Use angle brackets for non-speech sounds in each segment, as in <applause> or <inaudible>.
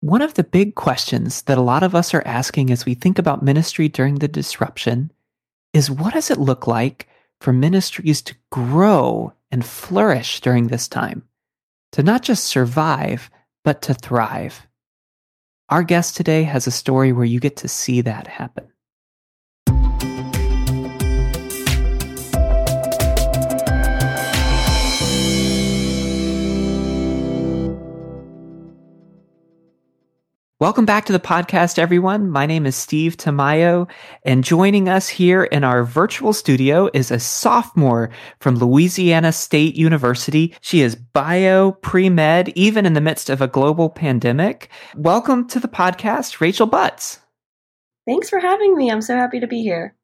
One of the big questions that a lot of us are asking as we think about ministry during the disruption is what does it look like for ministries to grow and flourish during this time? To not just survive, but to thrive. Our guest today has a story where you get to see that happen. Welcome back to the podcast, everyone. My name is Steve Tamayo, and joining us here in our virtual studio is a sophomore from Louisiana State University. She is bio pre med, even in the midst of a global pandemic. Welcome to the podcast, Rachel Butts. Thanks for having me. I'm so happy to be here.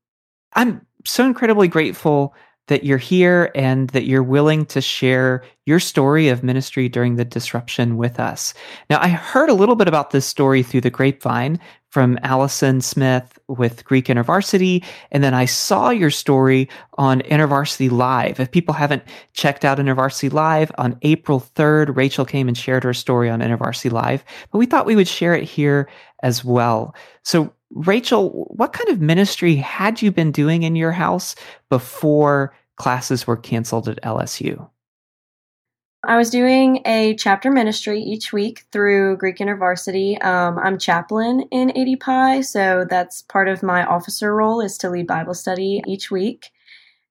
I'm so incredibly grateful that you're here and that you're willing to share your story of ministry during the disruption with us. Now, I heard a little bit about this story through the grapevine from Allison Smith with Greek InterVarsity, and then I saw your story on InterVarsity Live. If people haven't checked out InterVarsity Live, on April 3rd, Rachel came and shared her story on InterVarsity Live, but we thought we would share it here as well. So, Rachel, what kind of ministry had you been doing in your house before classes were canceled at LSU? I was doing a chapter ministry each week through Greek InterVarsity. Um, I'm chaplain in AD so that's part of my officer role is to lead Bible study each week.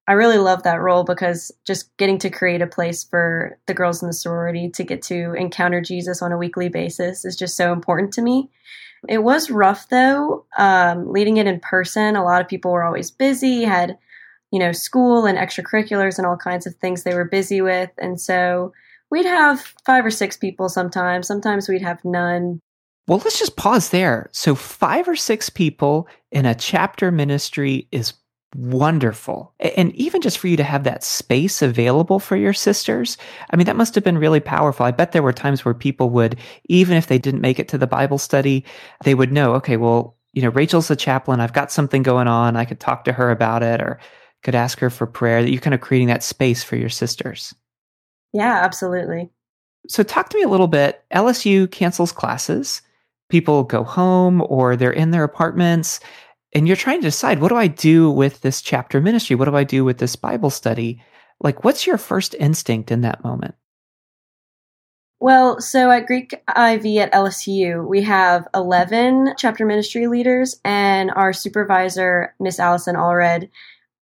I really love that role because just getting to create a place for the girls in the sorority to get to encounter Jesus on a weekly basis is just so important to me. It was rough though, um, leading it in person. A lot of people were always busy, had you know, school and extracurriculars and all kinds of things they were busy with. And so we'd have five or six people sometimes. Sometimes we'd have none. Well, let's just pause there. So, five or six people in a chapter ministry is wonderful. And even just for you to have that space available for your sisters, I mean, that must have been really powerful. I bet there were times where people would, even if they didn't make it to the Bible study, they would know, okay, well, you know, Rachel's a chaplain. I've got something going on. I could talk to her about it or could ask her for prayer, that you're kind of creating that space for your sisters. Yeah, absolutely. So, talk to me a little bit. LSU cancels classes. People go home or they're in their apartments, and you're trying to decide what do I do with this chapter ministry? What do I do with this Bible study? Like, what's your first instinct in that moment? Well, so at Greek IV at LSU, we have 11 chapter ministry leaders, and our supervisor, Miss Allison Allred,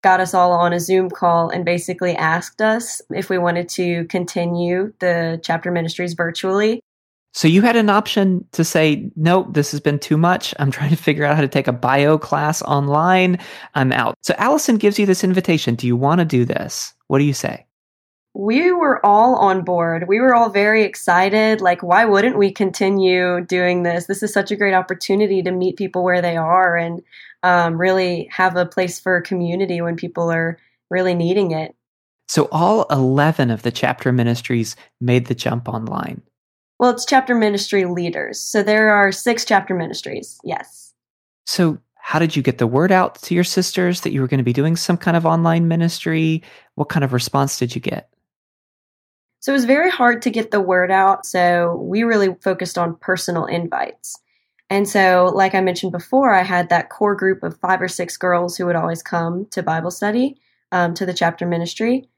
got us all on a Zoom call and basically asked us if we wanted to continue the chapter ministries virtually. So you had an option to say, nope, this has been too much. I'm trying to figure out how to take a bio class online. I'm out. So Allison gives you this invitation. Do you want to do this? What do you say? We were all on board. We were all very excited. Like, why wouldn't we continue doing this? This is such a great opportunity to meet people where they are and um, really have a place for community when people are really needing it. So, all 11 of the chapter ministries made the jump online. Well, it's chapter ministry leaders. So, there are six chapter ministries. Yes. So, how did you get the word out to your sisters that you were going to be doing some kind of online ministry? What kind of response did you get? So, it was very hard to get the word out. So, we really focused on personal invites. And so, like I mentioned before, I had that core group of five or six girls who would always come to Bible study, um, to the chapter ministry.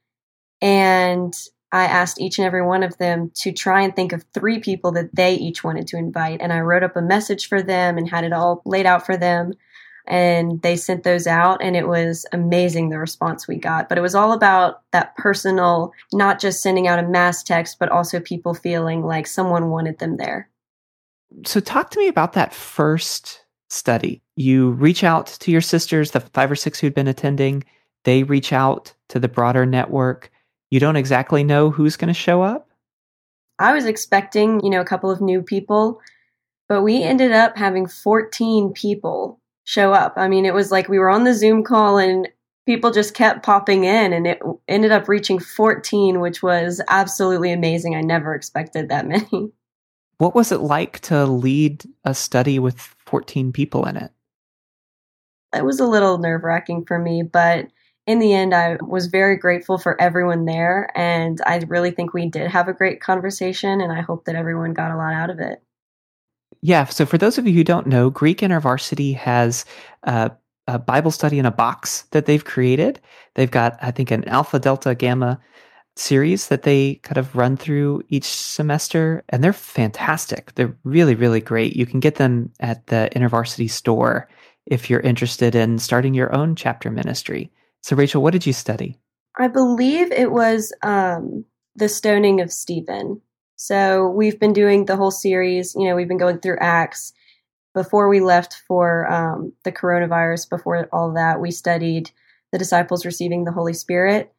And I asked each and every one of them to try and think of three people that they each wanted to invite. And I wrote up a message for them and had it all laid out for them. And they sent those out, and it was amazing the response we got. But it was all about that personal, not just sending out a mass text, but also people feeling like someone wanted them there. So, talk to me about that first study. You reach out to your sisters, the five or six who'd been attending, they reach out to the broader network. You don't exactly know who's going to show up? I was expecting, you know, a couple of new people, but we ended up having 14 people show up. I mean, it was like we were on the Zoom call and people just kept popping in and it ended up reaching 14, which was absolutely amazing. I never expected that <laughs> many. What was it like to lead a study with 14 people in it? It was a little nerve wracking for me, but in the end, I was very grateful for everyone there. And I really think we did have a great conversation, and I hope that everyone got a lot out of it. Yeah. So, for those of you who don't know, Greek InterVarsity has uh, a Bible study in a box that they've created. They've got, I think, an Alpha, Delta, Gamma series that they kind of run through each semester, and they're fantastic. They're really, really great. You can get them at the InterVarsity store if you're interested in starting your own chapter ministry. So, Rachel, what did you study? I believe it was um, the stoning of Stephen. So, we've been doing the whole series. You know, we've been going through Acts. Before we left for um, the coronavirus, before all that, we studied the disciples receiving the Holy Spirit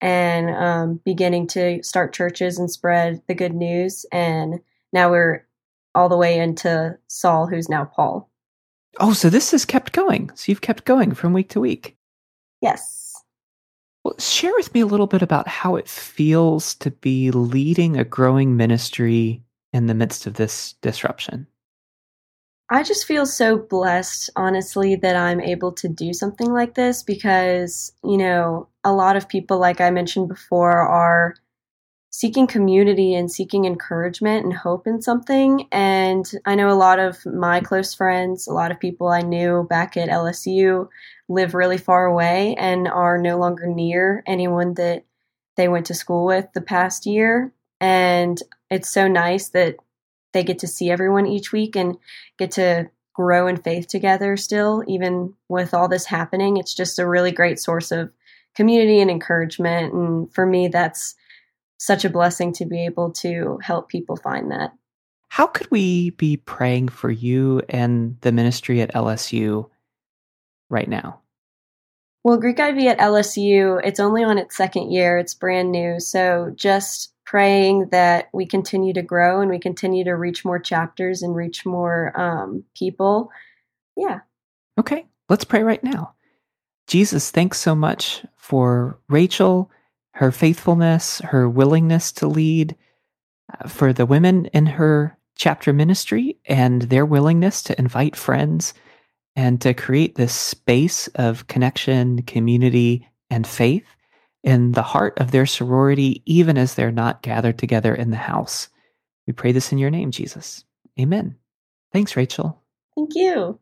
and um, beginning to start churches and spread the good news. And now we're all the way into Saul, who's now Paul. Oh, so this has kept going. So you've kept going from week to week. Yes. Well, share with me a little bit about how it feels to be leading a growing ministry in the midst of this disruption. I just feel so blessed, honestly, that I'm able to do something like this because, you know, a lot of people, like I mentioned before, are seeking community and seeking encouragement and hope in something. And I know a lot of my close friends, a lot of people I knew back at LSU live really far away and are no longer near anyone that they went to school with the past year. And it's so nice that they get to see everyone each week and get to grow in faith together still, even with all this happening. It's just a really great source of community and encouragement. And for me, that's such a blessing to be able to help people find that. How could we be praying for you and the ministry at LSU right now? Well, Greek IV at LSU, it's only on its second year, it's brand new. So just praying that we continue to grow and we continue to reach more chapters and reach more um, people. Yeah. Okay, let's pray right now. Jesus, thanks so much for Rachel her faithfulness, her willingness to lead, uh, for the women in her chapter ministry and their willingness to invite friends and to create this space of connection, community, and faith in the heart of their sorority, even as they're not gathered together in the house. We pray this in your name, Jesus. Amen. Thanks, Rachel. Thank you.